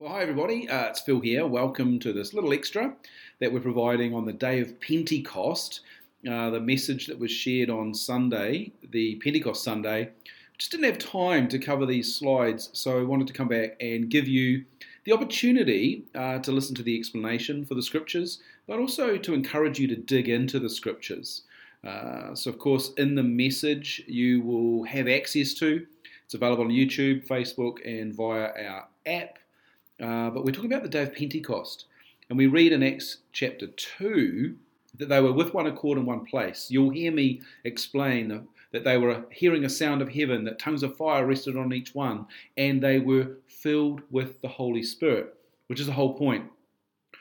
Well, hi everybody, uh, it's Phil here. Welcome to this little extra that we're providing on the day of Pentecost. Uh, the message that was shared on Sunday, the Pentecost Sunday, just didn't have time to cover these slides, so I wanted to come back and give you the opportunity uh, to listen to the explanation for the scriptures, but also to encourage you to dig into the scriptures. Uh, so, of course, in the message you will have access to. It's available on YouTube, Facebook, and via our app. Uh, but we're talking about the day of Pentecost. And we read in Acts chapter 2 that they were with one accord in one place. You'll hear me explain that they were hearing a sound of heaven, that tongues of fire rested on each one, and they were filled with the Holy Spirit, which is the whole point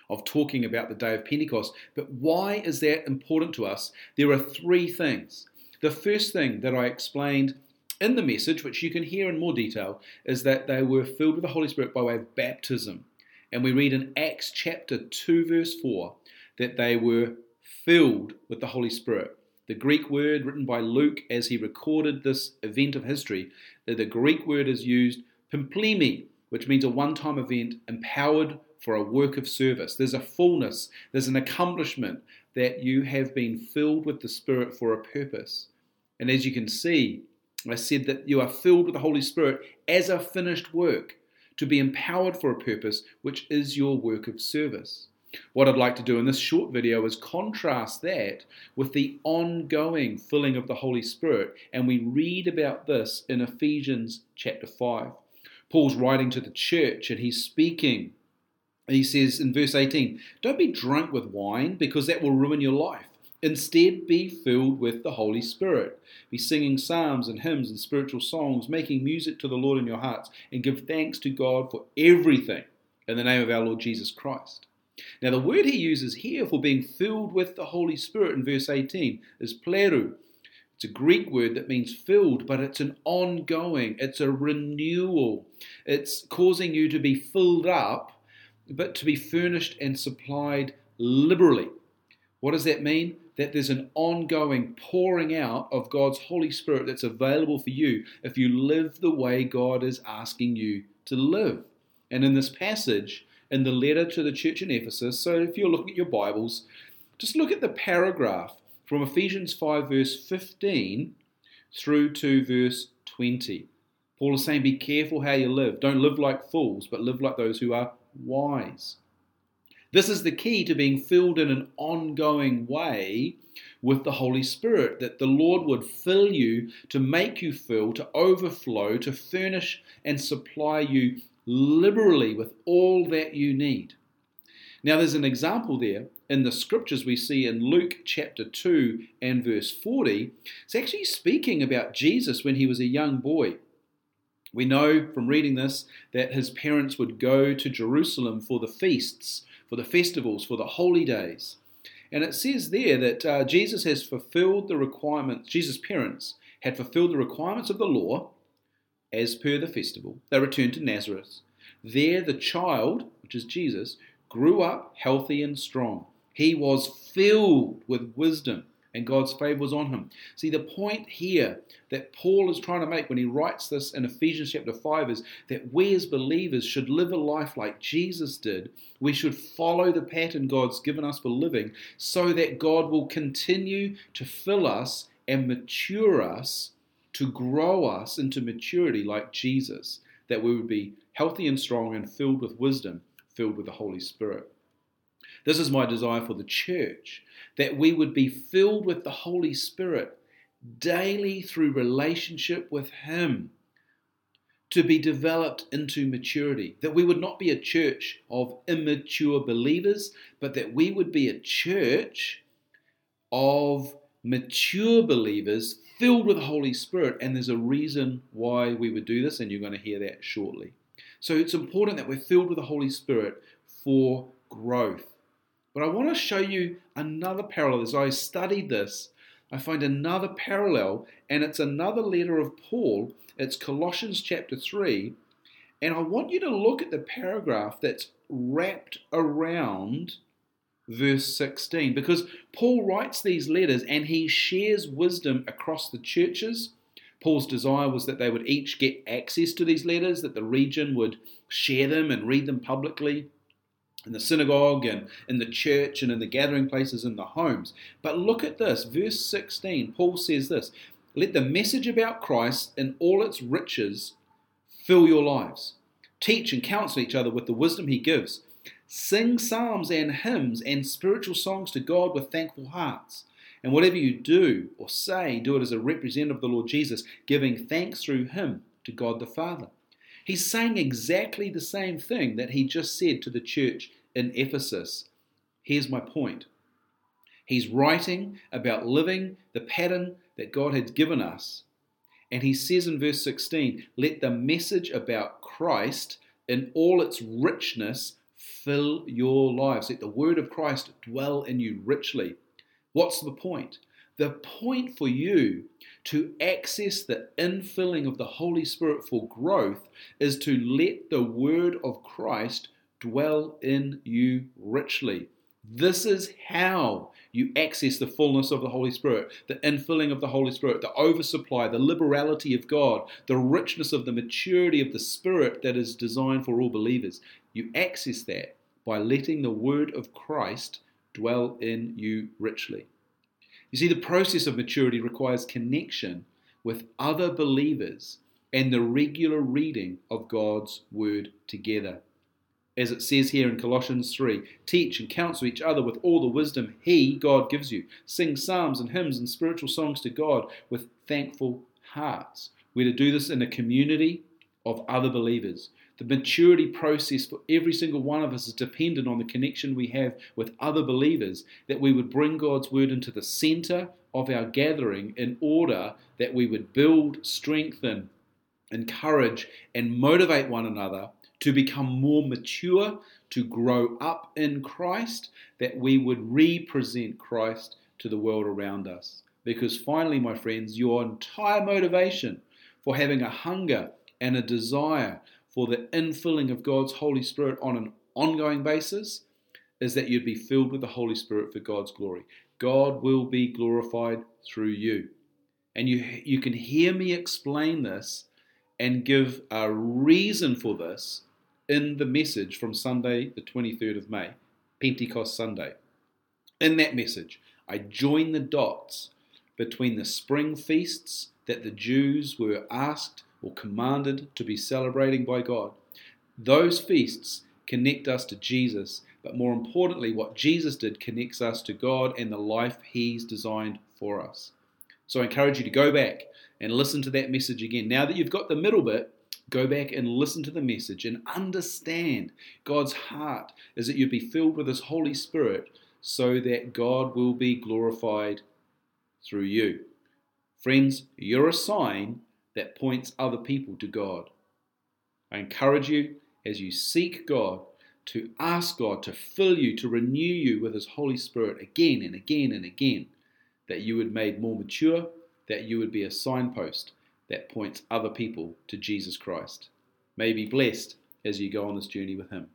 of talking about the day of Pentecost. But why is that important to us? There are three things. The first thing that I explained in the message, which you can hear in more detail, is that they were filled with the Holy Spirit by way of baptism. And we read in Acts chapter 2, verse 4, that they were filled with the Holy Spirit. The Greek word written by Luke as he recorded this event of history, the Greek word is used pimplemi, which means a one time event empowered for a work of service. There's a fullness, there's an accomplishment that you have been filled with the Spirit for a purpose. And as you can see, I said that you are filled with the Holy Spirit as a finished work to be empowered for a purpose, which is your work of service. What I'd like to do in this short video is contrast that with the ongoing filling of the Holy Spirit, and we read about this in Ephesians chapter 5. Paul's writing to the church and he's speaking. He says in verse 18, Don't be drunk with wine because that will ruin your life. Instead, be filled with the Holy Spirit. Be singing psalms and hymns and spiritual songs, making music to the Lord in your hearts, and give thanks to God for everything in the name of our Lord Jesus Christ. Now, the word he uses here for being filled with the Holy Spirit in verse 18 is plerou. It's a Greek word that means filled, but it's an ongoing, it's a renewal. It's causing you to be filled up, but to be furnished and supplied liberally. What does that mean? That there's an ongoing pouring out of God's Holy Spirit that's available for you if you live the way God is asking you to live. And in this passage, in the letter to the church in Ephesus, so if you're looking at your Bibles, just look at the paragraph from Ephesians 5, verse 15 through to verse 20. Paul is saying, Be careful how you live. Don't live like fools, but live like those who are wise. This is the key to being filled in an ongoing way with the Holy Spirit, that the Lord would fill you to make you fill, to overflow, to furnish and supply you liberally with all that you need. Now, there's an example there in the scriptures we see in Luke chapter 2 and verse 40. It's actually speaking about Jesus when he was a young boy. We know from reading this that his parents would go to Jerusalem for the feasts for the festivals, for the holy days. And it says there that uh, Jesus has fulfilled the requirements, Jesus' parents had fulfilled the requirements of the law as per the festival. They returned to Nazareth. There, the child, which is Jesus, grew up healthy and strong. He was filled with wisdom and God's favor was on him. See, the point here that Paul is trying to make when he writes this in Ephesians chapter 5 is that we as believers should live a life like Jesus did. We should follow the pattern God's given us for living so that God will continue to fill us and mature us to grow us into maturity like Jesus, that we would be healthy and strong and filled with wisdom, filled with the Holy Spirit. This is my desire for the church that we would be filled with the Holy Spirit daily through relationship with Him to be developed into maturity. That we would not be a church of immature believers, but that we would be a church of mature believers filled with the Holy Spirit. And there's a reason why we would do this, and you're going to hear that shortly. So it's important that we're filled with the Holy Spirit for growth. But I want to show you another parallel. As I studied this, I find another parallel, and it's another letter of Paul. It's Colossians chapter 3. And I want you to look at the paragraph that's wrapped around verse 16 because Paul writes these letters and he shares wisdom across the churches. Paul's desire was that they would each get access to these letters, that the region would share them and read them publicly in the synagogue and in the church and in the gathering places in the homes. But look at this, verse 16. Paul says this Let the message about Christ in all its riches fill your lives. Teach and counsel each other with the wisdom he gives. Sing psalms and hymns and spiritual songs to God with thankful hearts. And whatever you do or say, do it as a representative of the Lord Jesus, giving thanks through him to God the Father. He's saying exactly the same thing that he just said to the church in Ephesus. Here's my point. He's writing about living the pattern that God had given us. And he says in verse 16, Let the message about Christ in all its richness fill your lives. Let the word of Christ dwell in you richly. What's the point? The point for you to access the infilling of the Holy Spirit for growth is to let the Word of Christ dwell in you richly. This is how you access the fullness of the Holy Spirit, the infilling of the Holy Spirit, the oversupply, the liberality of God, the richness of the maturity of the Spirit that is designed for all believers. You access that by letting the Word of Christ dwell in you richly. You see, the process of maturity requires connection with other believers and the regular reading of God's Word together. As it says here in Colossians 3 teach and counsel each other with all the wisdom He, God, gives you. Sing psalms and hymns and spiritual songs to God with thankful hearts. We're to do this in a community of other believers. The maturity process for every single one of us is dependent on the connection we have with other believers, that we would bring God's word into the center of our gathering in order that we would build, strengthen, encourage, and motivate one another to become more mature, to grow up in Christ, that we would represent Christ to the world around us. Because finally, my friends, your entire motivation for having a hunger and a desire for the infilling of God's Holy Spirit on an ongoing basis is that you'd be filled with the Holy Spirit for God's glory. God will be glorified through you. And you, you can hear me explain this and give a reason for this in the message from Sunday, the 23rd of May, Pentecost Sunday. In that message, I join the dots between the spring feasts that the Jews were asked or commanded to be celebrating by God. Those feasts connect us to Jesus, but more importantly, what Jesus did connects us to God and the life He's designed for us. So I encourage you to go back and listen to that message again. Now that you've got the middle bit, go back and listen to the message and understand God's heart is that you'd be filled with His Holy Spirit so that God will be glorified through you. Friends, you're a sign that points other people to God. I encourage you as you seek God to ask God to fill you, to renew you with His Holy Spirit again and again and again, that you would be made more mature, that you would be a signpost that points other people to Jesus Christ. May be blessed as you go on this journey with Him.